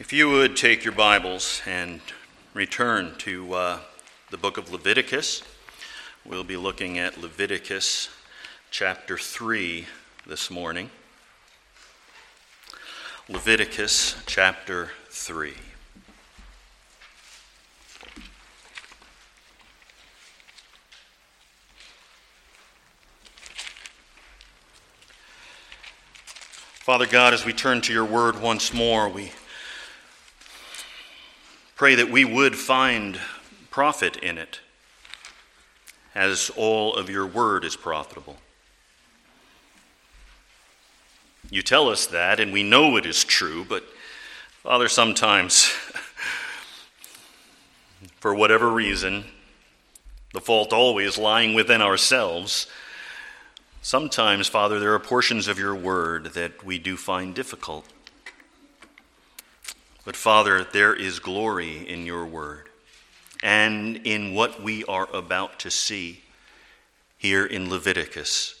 If you would take your Bibles and return to uh, the book of Leviticus, we'll be looking at Leviticus chapter 3 this morning. Leviticus chapter 3. Father God, as we turn to your word once more, we Pray that we would find profit in it, as all of your word is profitable. You tell us that, and we know it is true, but Father, sometimes, for whatever reason, the fault always lying within ourselves, sometimes, Father, there are portions of your word that we do find difficult. But Father, there is glory in your word and in what we are about to see here in Leviticus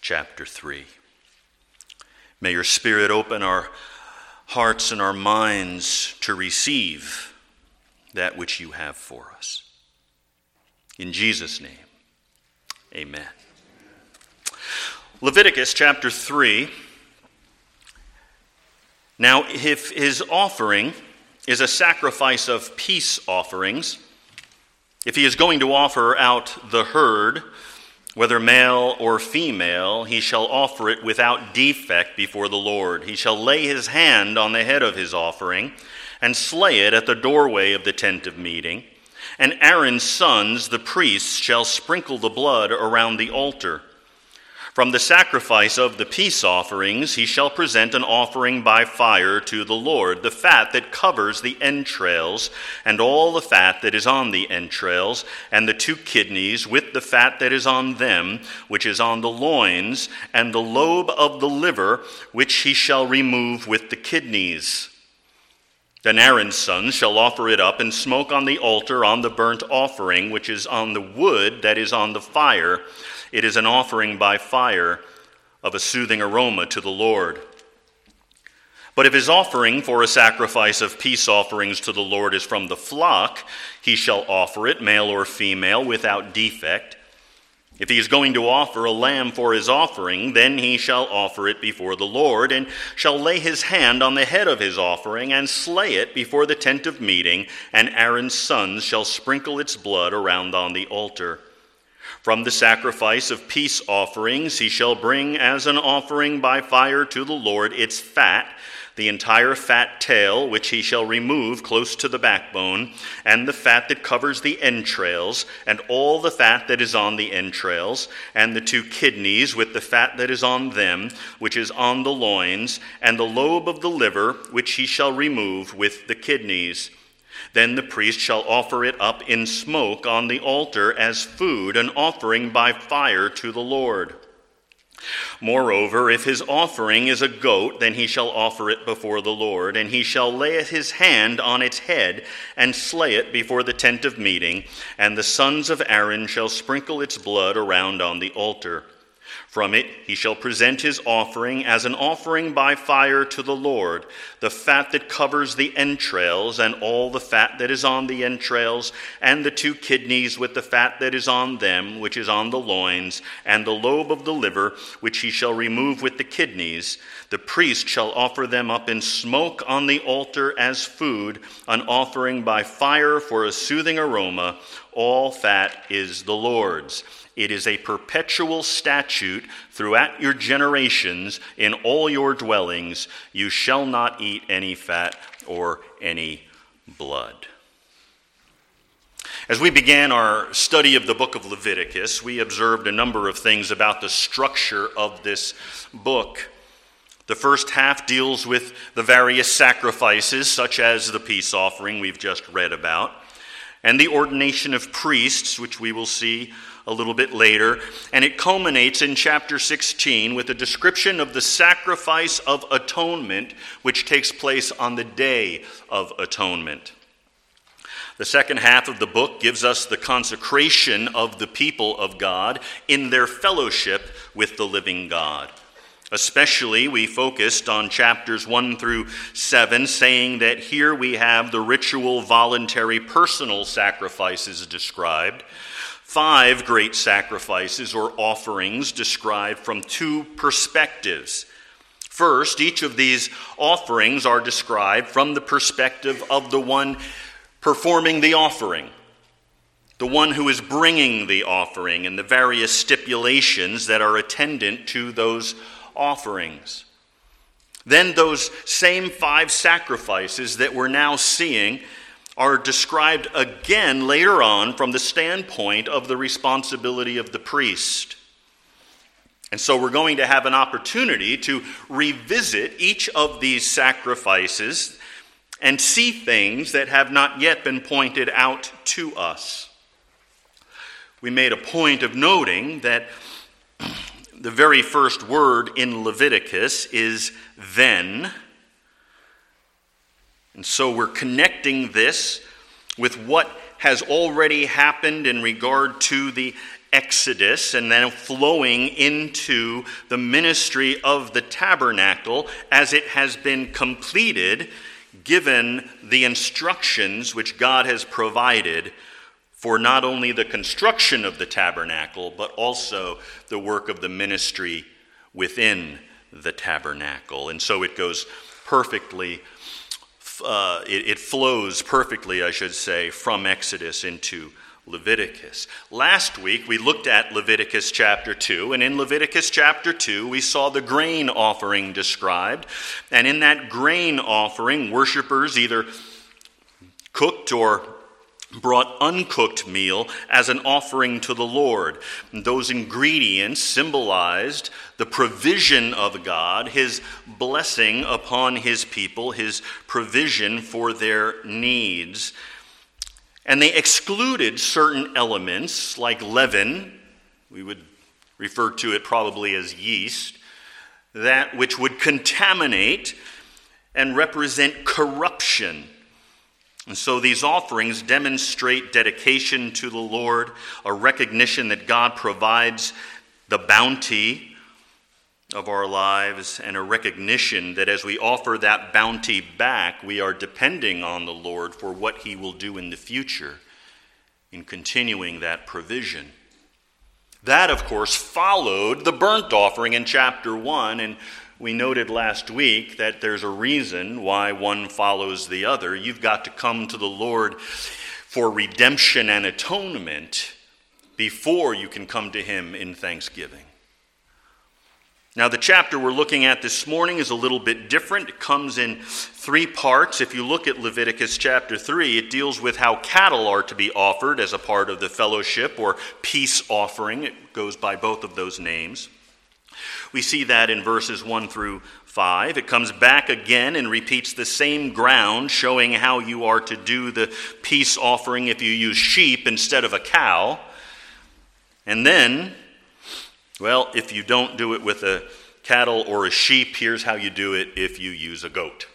chapter 3. May your Spirit open our hearts and our minds to receive that which you have for us. In Jesus' name, amen. Leviticus chapter 3 now, if his offering is a sacrifice of peace offerings, if he is going to offer out the herd, whether male or female, he shall offer it without defect before the Lord. He shall lay his hand on the head of his offering and slay it at the doorway of the tent of meeting. And Aaron's sons, the priests, shall sprinkle the blood around the altar. From the sacrifice of the peace offerings, he shall present an offering by fire to the Lord, the fat that covers the entrails, and all the fat that is on the entrails, and the two kidneys with the fat that is on them, which is on the loins, and the lobe of the liver, which he shall remove with the kidneys. Then Aaron's sons shall offer it up and smoke on the altar on the burnt offering, which is on the wood that is on the fire. It is an offering by fire of a soothing aroma to the Lord. But if his offering for a sacrifice of peace offerings to the Lord is from the flock, he shall offer it, male or female, without defect. If he is going to offer a lamb for his offering, then he shall offer it before the Lord, and shall lay his hand on the head of his offering, and slay it before the tent of meeting, and Aaron's sons shall sprinkle its blood around on the altar. From the sacrifice of peace offerings he shall bring as an offering by fire to the Lord its fat, the entire fat tail, which he shall remove close to the backbone, and the fat that covers the entrails, and all the fat that is on the entrails, and the two kidneys with the fat that is on them, which is on the loins, and the lobe of the liver, which he shall remove with the kidneys. Then the priest shall offer it up in smoke on the altar as food, an offering by fire to the Lord. Moreover, if his offering is a goat, then he shall offer it before the Lord, and he shall lay his hand on its head and slay it before the tent of meeting, and the sons of Aaron shall sprinkle its blood around on the altar. From it he shall present his offering as an offering by fire to the Lord, the fat that covers the entrails, and all the fat that is on the entrails, and the two kidneys with the fat that is on them, which is on the loins, and the lobe of the liver, which he shall remove with the kidneys. The priest shall offer them up in smoke on the altar as food, an offering by fire for a soothing aroma. All fat is the Lord's. It is a perpetual statute throughout your generations in all your dwellings. You shall not eat any fat or any blood. As we began our study of the book of Leviticus, we observed a number of things about the structure of this book. The first half deals with the various sacrifices, such as the peace offering we've just read about, and the ordination of priests, which we will see a little bit later, and it culminates in chapter 16 with a description of the sacrifice of atonement which takes place on the day of atonement. The second half of the book gives us the consecration of the people of God in their fellowship with the living God. Especially, we focused on chapters 1 through 7, saying that here we have the ritual, voluntary, personal sacrifices described. Five great sacrifices or offerings described from two perspectives. First, each of these offerings are described from the perspective of the one performing the offering, the one who is bringing the offering, and the various stipulations that are attendant to those offerings. Then, those same five sacrifices that we're now seeing are described again later on from the standpoint of the responsibility of the priest. And so we're going to have an opportunity to revisit each of these sacrifices and see things that have not yet been pointed out to us. We made a point of noting that the very first word in Leviticus is then. And so we're connecting this with what has already happened in regard to the Exodus and then flowing into the ministry of the tabernacle as it has been completed, given the instructions which God has provided for not only the construction of the tabernacle, but also the work of the ministry within the tabernacle. And so it goes perfectly, uh, it, it flows perfectly, I should say, from Exodus into Leviticus. Last week we looked at Leviticus chapter 2, and in Leviticus chapter 2 we saw the grain offering described. And in that grain offering, worshippers either cooked or brought uncooked meal as an offering to the Lord. And those ingredients symbolized the provision of God, his blessing upon his people, his provision for their needs. And they excluded certain elements like leaven, we would refer to it probably as yeast, that which would contaminate and represent corruption. And so these offerings demonstrate dedication to the Lord, a recognition that God provides the bounty of our lives and a recognition that as we offer that bounty back, we are depending on the Lord for what He will do in the future in continuing that provision. That, of course, followed the burnt offering in chapter 1, and we noted last week that there's a reason why one follows the other. You've got to come to the Lord for redemption and atonement before you can come to Him in thanksgiving. Now, the chapter we're looking at this morning is a little bit different. It comes in three parts. If you look at Leviticus chapter 3, it deals with how cattle are to be offered as a part of the fellowship or peace offering. It goes by both of those names. We see that in verses 1 through 5. It comes back again and repeats the same ground, showing how you are to do the peace offering if you use sheep instead of a cow. And then well, if you don't do it with a cattle or a sheep, here's how you do it if you use a goat.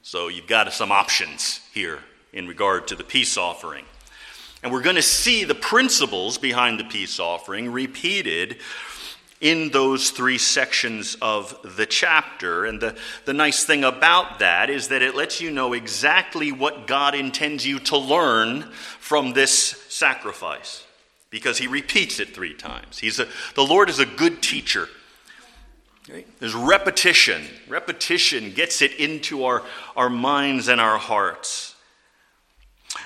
So you've got some options here in regard to the peace offering. And we're going to see the principles behind the peace offering repeated in those three sections of the chapter. And the, the nice thing about that is that it lets you know exactly what God intends you to learn from this sacrifice because he repeats it three times. He's a, the Lord is a good teacher. There's repetition. Repetition gets it into our, our minds and our hearts.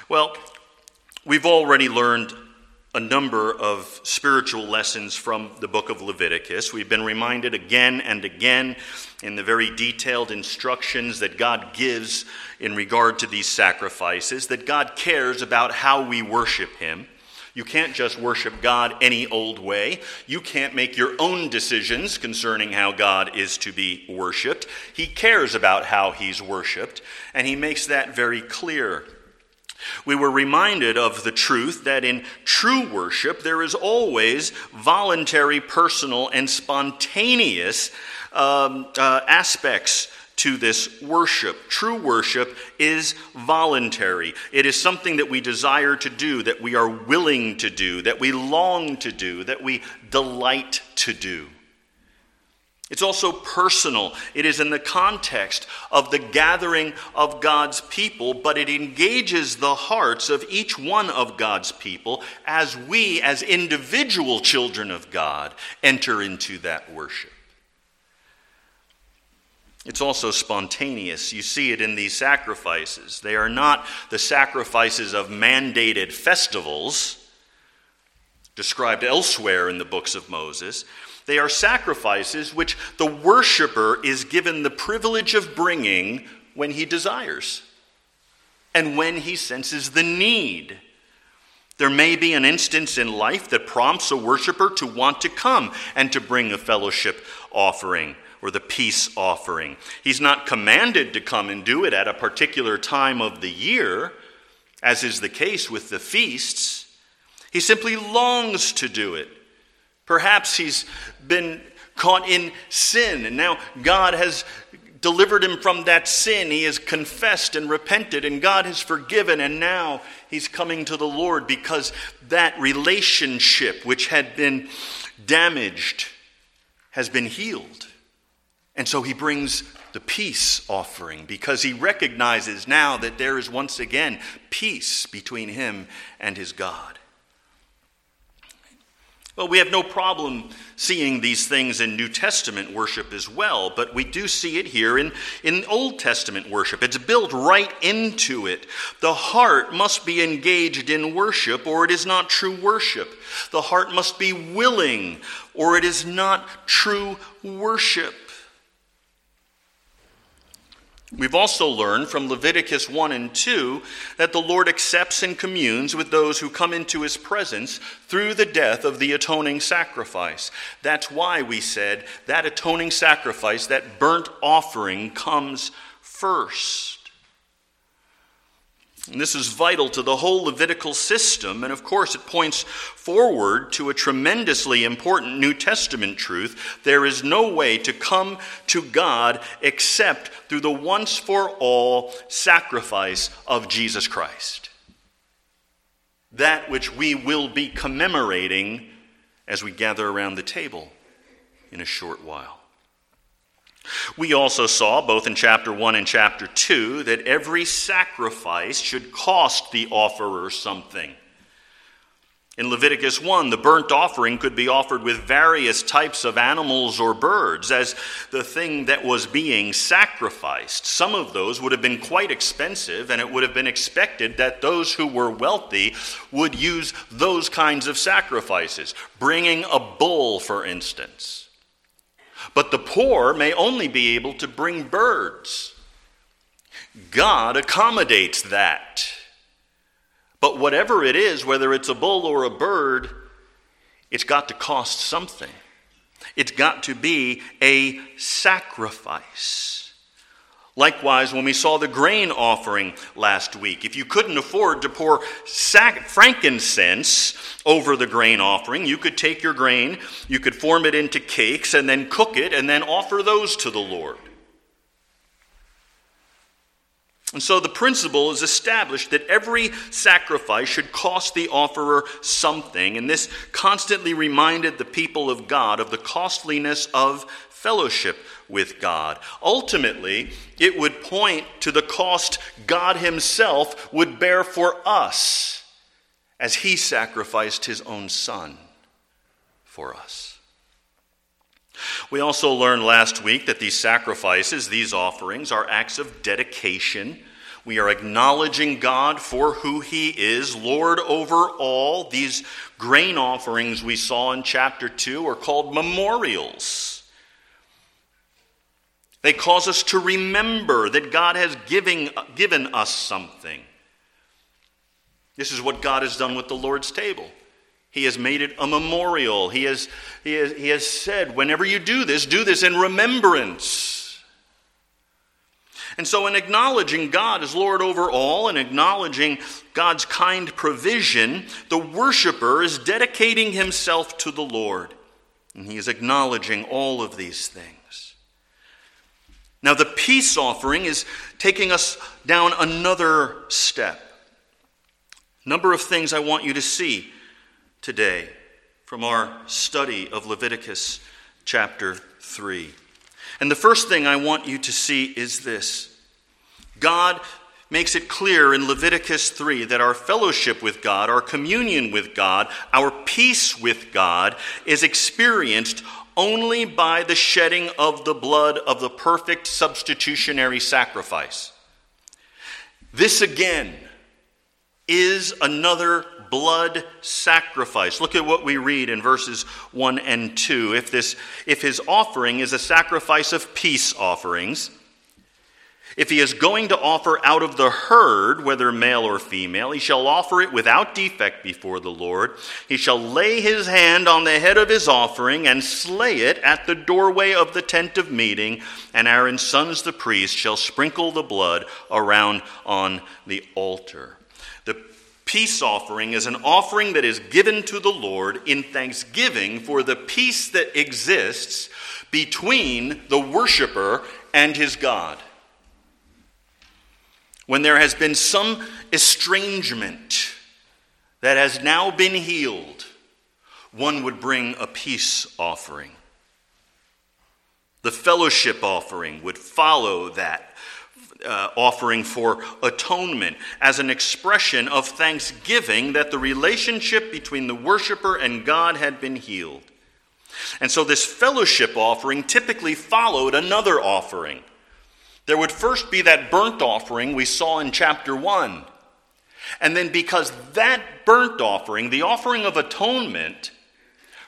Well, we've already learned a number of spiritual lessons from the book of Leviticus. We've been reminded again and again in the very detailed instructions that God gives in regard to these sacrifices that God cares about how we worship Him. You can't just worship God any old way. You can't make your own decisions concerning how God is to be worshiped. He cares about how he's worshiped, and he makes that very clear. We were reminded of the truth that in true worship there is always voluntary, personal, and spontaneous um, uh, aspects to this worship. True worship is voluntary. It is something that we desire to do, that we are willing to do, that we long to do, that we delight to do. It's also personal. It is in the context of the gathering of God's people, but it engages the hearts of each one of God's people as we, as individual children of God, enter into that worship. It's also spontaneous. You see it in these sacrifices. They are not the sacrifices of mandated festivals described elsewhere in the books of Moses. They are sacrifices which the worshiper is given the privilege of bringing when he desires and when he senses the need. There may be an instance in life that prompts a worshiper to want to come and to bring a fellowship offering or the peace offering. He's not commanded to come and do it at a particular time of the year, as is the case with the feasts. He simply longs to do it. Perhaps he's been caught in sin, and now God has delivered him from that sin. He has confessed and repented, and God has forgiven, and now he's coming to the Lord because that relationship, which had been damaged, has been healed. And so he brings the peace offering because he recognizes now that there is once again peace between him and his God. Well, we have no problem seeing these things in New Testament worship as well, but we do see it here in, in Old Testament worship. It's built right into it. The heart must be engaged in worship, or it is not true worship. The heart must be willing, or it is not true worship. We've also learned from Leviticus 1 and 2 that the Lord accepts and communes with those who come into his presence through the death of the atoning sacrifice. That's why we said that atoning sacrifice, that burnt offering, comes first. And this is vital to the whole Levitical system, and of course, it points forward to a tremendously important New Testament truth. There is no way to come to God except through the once for all sacrifice of Jesus Christ. That which we will be commemorating as we gather around the table in a short while. We also saw, both in chapter 1 and chapter 2, that every sacrifice should cost the offerer something. In Leviticus 1, the burnt offering could be offered with various types of animals or birds as the thing that was being sacrificed. Some of those would have been quite expensive, and it would have been expected that those who were wealthy would use those kinds of sacrifices, bringing a bull, for instance. But the poor may only be able to bring birds. God accommodates that. But whatever it is, whether it's a bull or a bird, it's got to cost something. It's got to be a sacrifice. Likewise, when we saw the grain offering last week, if you couldn't afford to pour sac- frankincense over the grain offering, you could take your grain, you could form it into cakes, and then cook it, and then offer those to the Lord. And so the principle is established that every sacrifice should cost the offerer something, and this constantly reminded the people of God of the costliness of fellowship with God. Ultimately, it would point to the cost God Himself would bear for us as He sacrificed His own Son for us. We also learned last week that these sacrifices, these offerings, are acts of dedication. We are acknowledging God for who He is, Lord over all. These grain offerings we saw in chapter 2 are called memorials. They cause us to remember that God has giving, given us something. This is what God has done with the Lord's table. He has made it a memorial. He has, he has, he has said, whenever you do this, do this in remembrance. And so, in acknowledging God as Lord over all and acknowledging God's kind provision, the worshiper is dedicating himself to the Lord. And he is acknowledging all of these things. Now, the peace offering is taking us down another step. Number of things I want you to see today from our study of Leviticus chapter 3. And the first thing I want you to see is this God makes it clear in Leviticus 3 that our fellowship with God, our communion with God, our peace with God is experienced only by the shedding of the blood of the perfect substitutionary sacrifice. This again is another blood sacrifice. Look at what we read in verses 1 and 2. If this if his offering is a sacrifice of peace offerings, if he is going to offer out of the herd, whether male or female, he shall offer it without defect before the Lord. He shall lay his hand on the head of his offering and slay it at the doorway of the tent of meeting, and Aaron's sons, the priests, shall sprinkle the blood around on the altar. The peace offering is an offering that is given to the Lord in thanksgiving for the peace that exists between the worshiper and his God when there has been some estrangement that has now been healed, one would bring a peace offering. The fellowship offering would follow that uh, offering for atonement as an expression of thanksgiving that the relationship between the worshiper and God had been healed. And so this fellowship offering typically followed another offering. There would first be that burnt offering we saw in chapter 1. And then, because that burnt offering, the offering of atonement,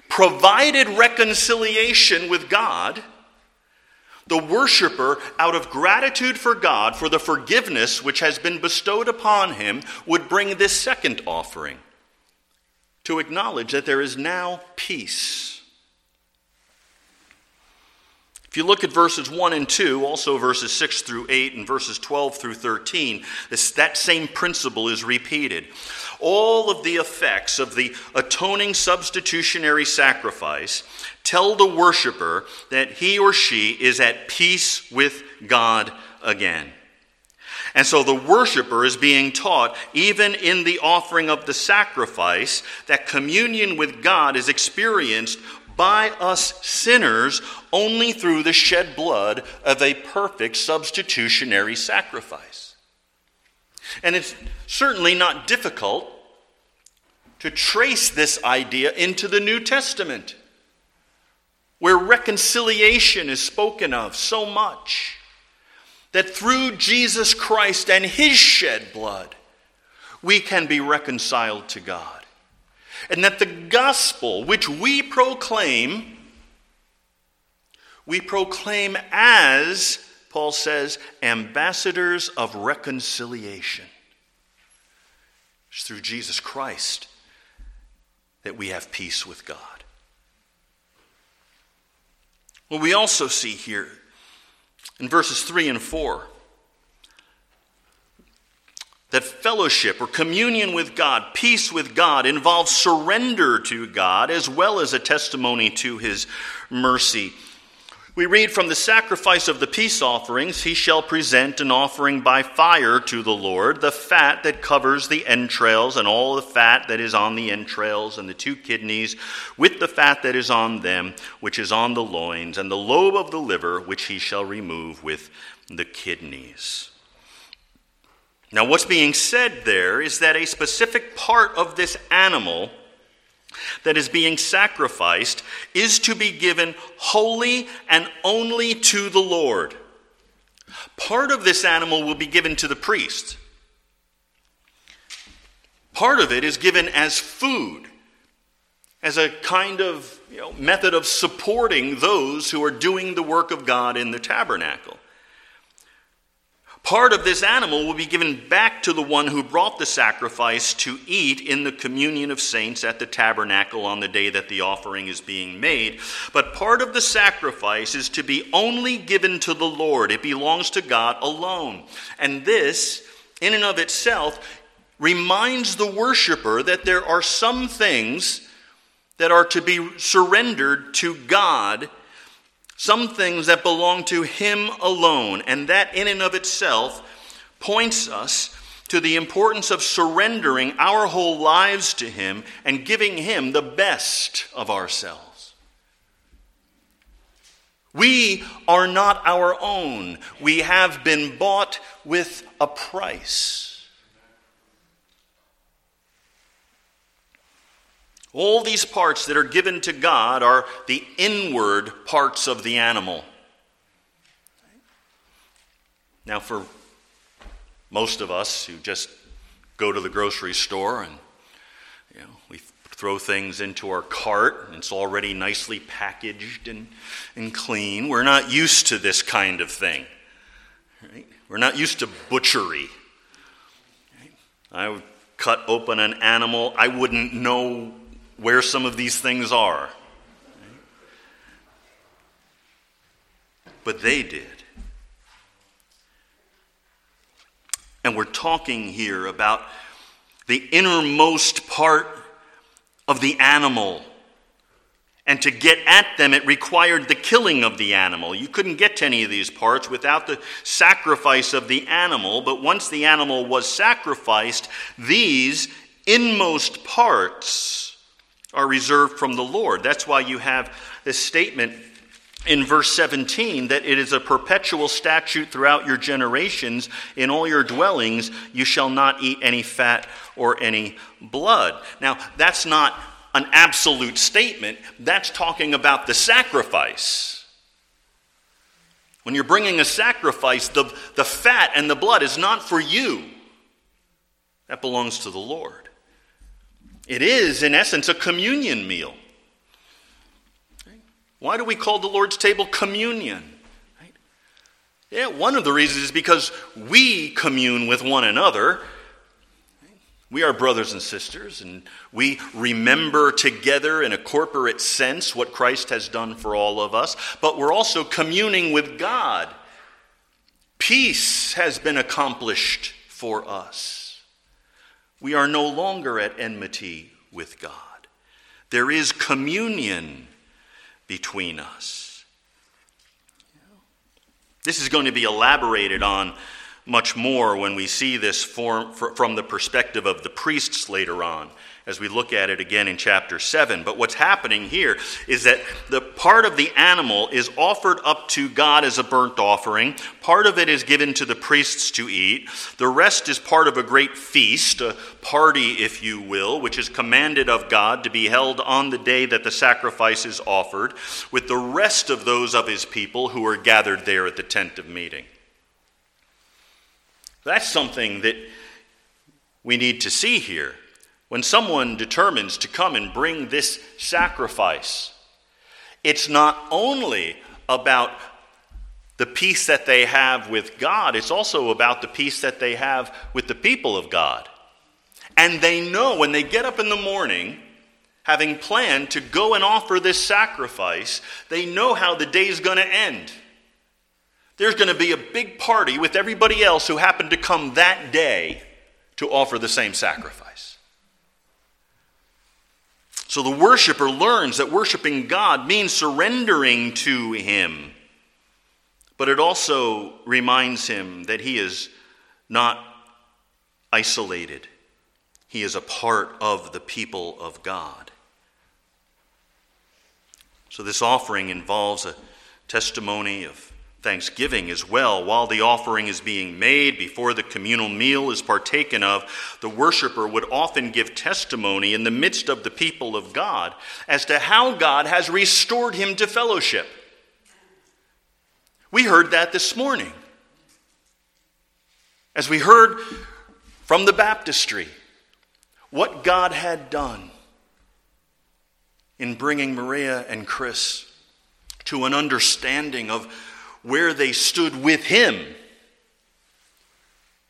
provided reconciliation with God, the worshiper, out of gratitude for God for the forgiveness which has been bestowed upon him, would bring this second offering to acknowledge that there is now peace if you look at verses 1 and 2, also verses 6 through 8, and verses 12 through 13, this, that same principle is repeated. All of the effects of the atoning substitutionary sacrifice tell the worshiper that he or she is at peace with God again. And so the worshiper is being taught, even in the offering of the sacrifice, that communion with God is experienced by us sinners only through the shed blood of a perfect substitutionary sacrifice. And it's certainly not difficult to trace this idea into the New Testament, where reconciliation is spoken of so much that through Jesus Christ and his shed blood, we can be reconciled to God and that the gospel which we proclaim, we proclaim as, Paul says, ambassadors of reconciliation. It's through Jesus Christ that we have peace with God. Well, we also see here in verses 3 and 4 that fellowship or communion with God, peace with God, involves surrender to God as well as a testimony to his mercy. We read from the sacrifice of the peace offerings, he shall present an offering by fire to the Lord, the fat that covers the entrails, and all the fat that is on the entrails, and the two kidneys, with the fat that is on them, which is on the loins, and the lobe of the liver, which he shall remove with the kidneys. Now, what's being said there is that a specific part of this animal that is being sacrificed is to be given wholly and only to the Lord. Part of this animal will be given to the priest. Part of it is given as food, as a kind of you know, method of supporting those who are doing the work of God in the tabernacle. Part of this animal will be given back to the one who brought the sacrifice to eat in the communion of saints at the tabernacle on the day that the offering is being made. But part of the sacrifice is to be only given to the Lord, it belongs to God alone. And this, in and of itself, reminds the worshiper that there are some things that are to be surrendered to God some things that belong to Him alone, and that in and of itself points us to the importance of surrendering our whole lives to Him and giving Him the best of ourselves. We are not our own. We have been bought with a price. All these parts that are given to God are the inward parts of the animal. Now, for most of us who just go to the grocery store and you know, we throw things into our cart and it's already nicely packaged and, and clean. We're not used to this kind of thing. Right? We're not used to butchery. Right? I would cut open an animal, I wouldn't know where some of these things are. But they did. And we're talking here about the innermost part of the animal. And to get at them, it required the killing of the animal. You couldn't get to any of these parts without the sacrifice of the animal. But once the animal was sacrificed, these inmost parts are reserved from the Lord. That's why you have this statement in verse 17 that it is a perpetual statute throughout your generations. In all your dwellings, you shall not eat any fat or any blood. Now, that's not an absolute statement, that's talking about the sacrifice. When you're bringing a sacrifice, the, the fat and the blood is not for you, that belongs to the Lord. It is, in essence, a communion meal. Why do we call the Lord's table communion? Yeah, one of the reasons is because we commune with one another. We are brothers and sisters, and we remember together in a corporate sense what Christ has done for all of us, but we're also communing with God. Peace has been accomplished for us. We are no longer at enmity with God. There is communion between us. This is going to be elaborated on much more when we see this form, from the perspective of the priests later on as we look at it again in chapter 7. But what's happening here is that the part of the animal is offered up to God as a burnt offering, part of it is given to the priests to eat, the rest is part of a great feast, a party, if you will, which is commanded of God to be held on the day that the sacrifice is offered, with the rest of those of his people who are gathered there at the tent of meeting. That's something that we need to see here. When someone determines to come and bring this sacrifice, it's not only about the peace that they have with God, it's also about the peace that they have with the people of God. And they know when they get up in the morning, having planned to go and offer this sacrifice, they know how the day is going to end. There's going to be a big party with everybody else who happened to come that day to offer the same sacrifice. So the worshiper learns that worshiping God means surrendering to Him. But it also reminds him that he is not isolated, he is a part of the people of God. So this offering involves a testimony of thanksgiving as well. While the offering is being made, before the communal meal is partaken of, the worshiper would often give testimony in the midst of the people of God as to how God has restored him to fellowship. We heard that this morning. As we heard from the baptistry, what God had done in bringing Maria and Chris to an understanding of where they stood with him.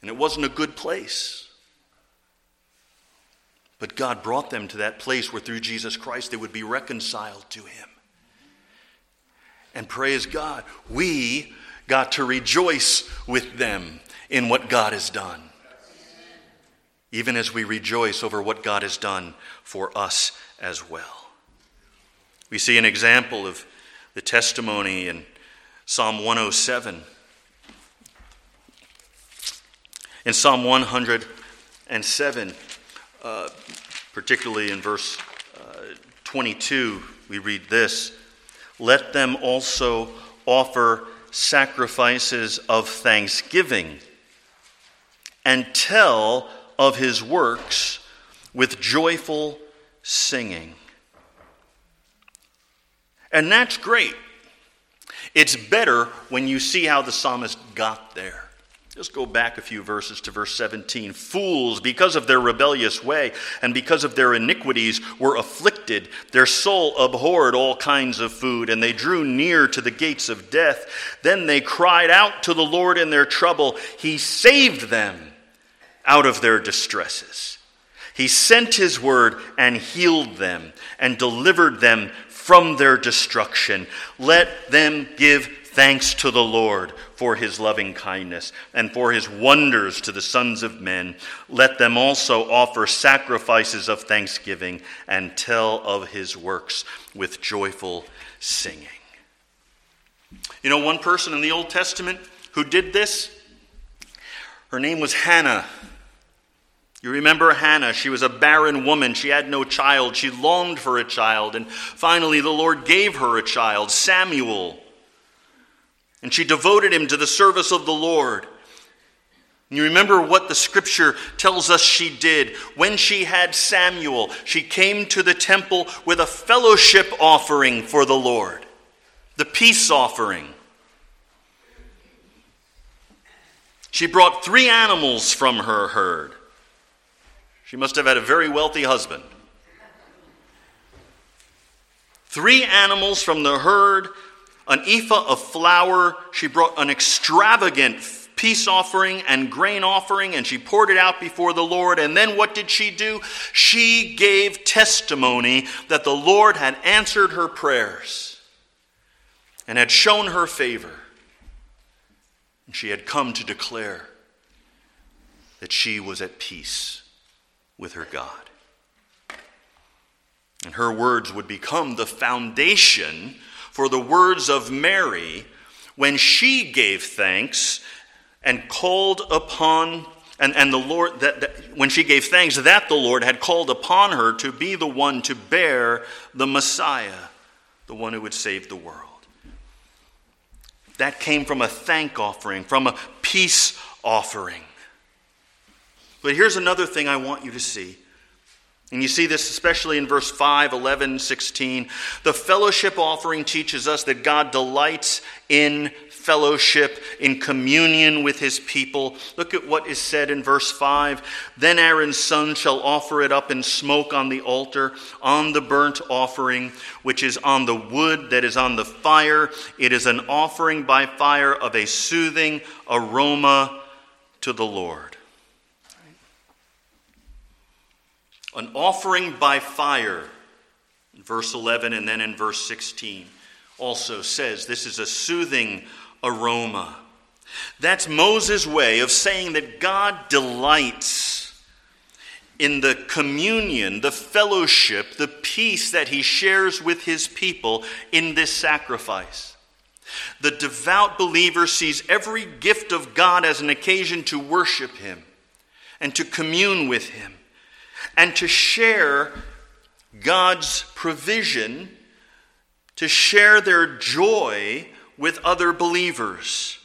And it wasn't a good place. But God brought them to that place where through Jesus Christ they would be reconciled to him. And praise God, we got to rejoice with them in what God has done. Even as we rejoice over what God has done for us as well. We see an example of the testimony and Psalm 107. In Psalm 107, uh, particularly in verse uh, 22, we read this Let them also offer sacrifices of thanksgiving and tell of his works with joyful singing. And that's great. It's better when you see how the psalmist got there. Just go back a few verses to verse 17. Fools, because of their rebellious way and because of their iniquities, were afflicted. Their soul abhorred all kinds of food, and they drew near to the gates of death. Then they cried out to the Lord in their trouble. He saved them out of their distresses. He sent his word and healed them and delivered them from their destruction. Let them give thanks to the Lord for his loving kindness and for his wonders to the sons of men. Let them also offer sacrifices of thanksgiving and tell of his works with joyful singing. You know, one person in the Old Testament who did this, her name was Hannah. You remember Hannah. She was a barren woman. She had no child. She longed for a child. And finally, the Lord gave her a child, Samuel. And she devoted him to the service of the Lord. You remember what the scripture tells us she did. When she had Samuel, she came to the temple with a fellowship offering for the Lord, the peace offering. She brought three animals from her herd she must have had a very wealthy husband. Three animals from the herd, an ephah of flour. She brought an extravagant peace offering and grain offering, and she poured it out before the Lord. And then what did she do? She gave testimony that the Lord had answered her prayers and had shown her favor. And she had come to declare that she was at peace with her God. And her words would become the foundation for the words of Mary when she gave thanks and called upon and, and the Lord that, that, when she gave thanks that the Lord had called upon her to be the one to bear the Messiah, the one who would save the world. That came from a thank offering, from a peace offering. But here's another thing I want you to see. And you see this especially in verse 5, 11, 16. The fellowship offering teaches us that God delights in fellowship, in communion with his people. Look at what is said in verse 5 Then Aaron's son shall offer it up in smoke on the altar, on the burnt offering, which is on the wood that is on the fire. It is an offering by fire of a soothing aroma to the Lord. An offering by fire, verse 11, and then in verse 16, also says this is a soothing aroma. That's Moses' way of saying that God delights in the communion, the fellowship, the peace that he shares with his people in this sacrifice. The devout believer sees every gift of God as an occasion to worship him and to commune with him and to share God's provision, to share their joy with other believers.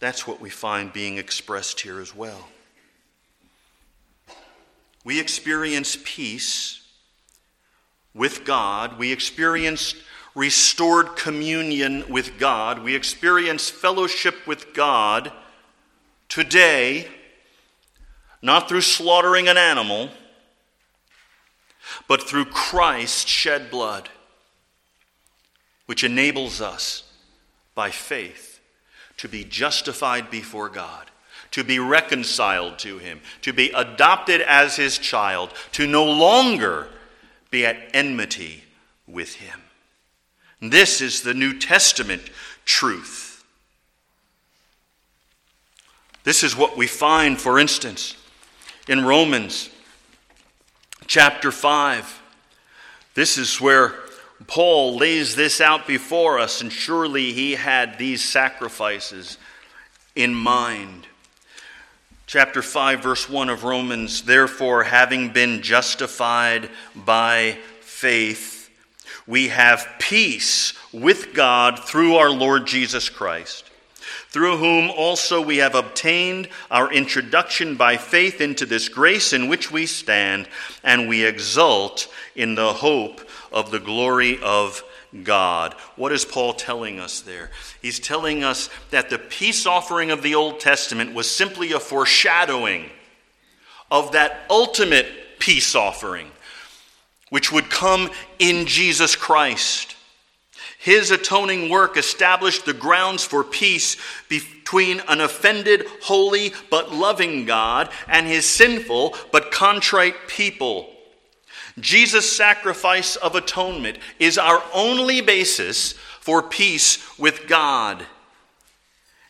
That's what we find being expressed here as well. We experience peace with God. We experience restored communion with God. We experience fellowship with God today not through slaughtering an animal, but through Christ's shed blood, which enables us by faith to be justified before God, to be reconciled to Him, to be adopted as His child, to no longer be at enmity with Him. This is the New Testament truth. This is what we find, for instance, in Romans chapter 5. This is where Paul lays this out before us, and surely he had these sacrifices in mind. Chapter 5, verse 1 of Romans Therefore, having been justified by faith, we have peace with God through our Lord Jesus Christ, through whom also we have obtained our introduction by faith into this grace in which we stand, and we exult in the hope of the glory of God. What is Paul telling us there? He's telling us that the peace offering of the Old Testament was simply a foreshadowing of that ultimate peace offering, which would come in Jesus Christ. His atoning work established the grounds for peace between an offended, holy, but loving God and his sinful, but contrite people. Jesus' sacrifice of atonement is our only basis for peace with God.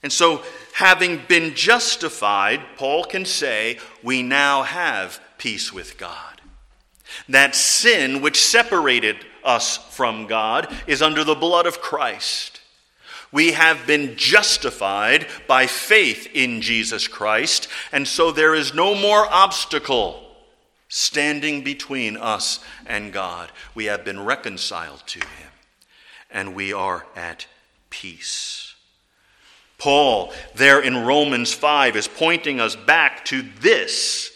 And so, having been justified, Paul can say, we now have peace with God. That sin which separated us from God is under the blood of Christ. We have been justified by faith in Jesus Christ, and so there is no more obstacle standing between us and God. We have been reconciled to Him, and we are at peace. Paul, there in Romans 5, is pointing us back to this,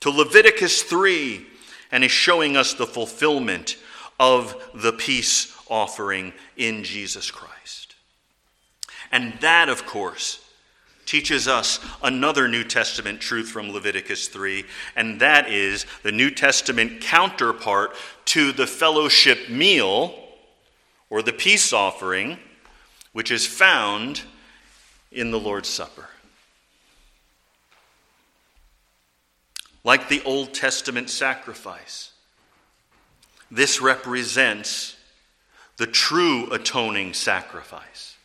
to Leviticus 3, and is showing us the fulfillment of the peace offering in Jesus Christ. And that, of course, teaches us another New Testament truth from Leviticus 3, and that is the New Testament counterpart to the fellowship meal or the peace offering, which is found in the Lord's Supper. Like the Old Testament sacrifice, this represents the true atoning sacrifice.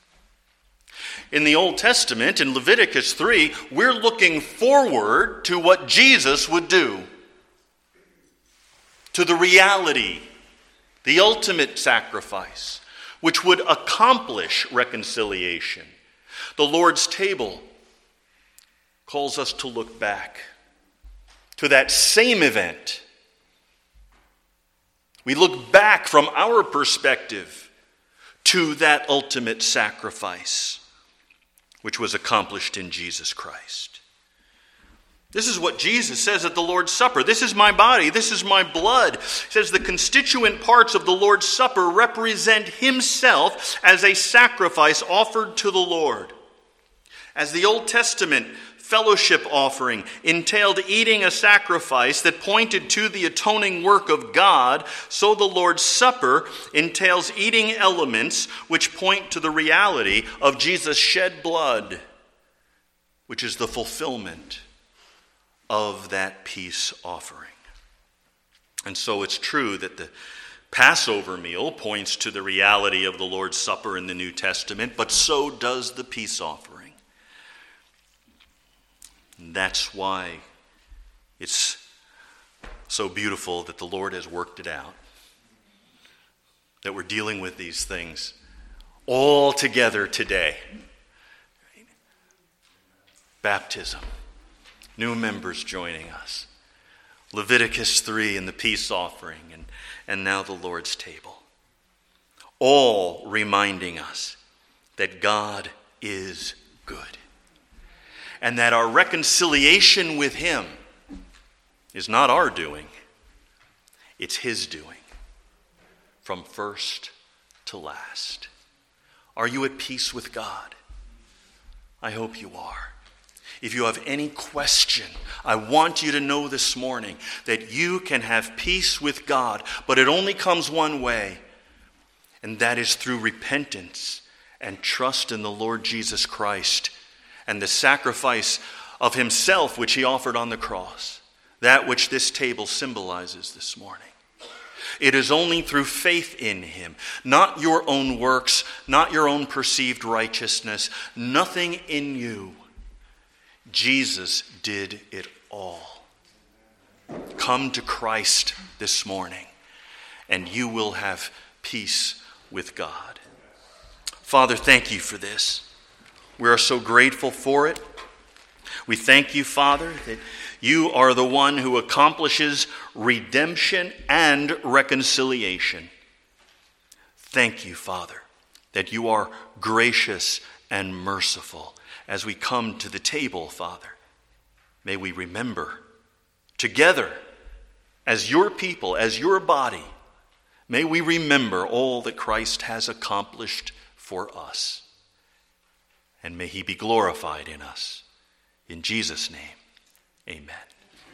In the Old Testament, in Leviticus 3, we're looking forward to what Jesus would do, to the reality, the ultimate sacrifice, which would accomplish reconciliation. The Lord's table calls us to look back to that same event. We look back from our perspective to that ultimate sacrifice which was accomplished in Jesus Christ. This is what Jesus says at the Lord's Supper. This is my body, this is my blood. He says the constituent parts of the Lord's Supper represent himself as a sacrifice offered to the Lord. As the Old Testament fellowship offering entailed eating a sacrifice that pointed to the atoning work of God, so the Lord's Supper entails eating elements which point to the reality of Jesus' shed blood, which is the fulfillment of that peace offering. And so it's true that the Passover meal points to the reality of the Lord's Supper in the New Testament, but so does the peace offering. And that's why it's so beautiful that the Lord has worked it out. That we're dealing with these things all together today. Baptism, new members joining us, Leviticus 3 and the peace offering, and, and now the Lord's table. All reminding us that God is good and that our reconciliation with Him is not our doing, it's His doing from first to last. Are you at peace with God? I hope you are. If you have any question, I want you to know this morning that you can have peace with God, but it only comes one way, and that is through repentance and trust in the Lord Jesus Christ and the sacrifice of himself which he offered on the cross, that which this table symbolizes this morning. It is only through faith in him, not your own works, not your own perceived righteousness, nothing in you. Jesus did it all. Come to Christ this morning, and you will have peace with God. Father, thank you for this. We are so grateful for it. We thank you, Father, that you are the one who accomplishes redemption and reconciliation. Thank you, Father, that you are gracious and merciful as we come to the table, Father. May we remember together as your people, as your body, may we remember all that Christ has accomplished for us. And may he be glorified in us. In Jesus' name, amen.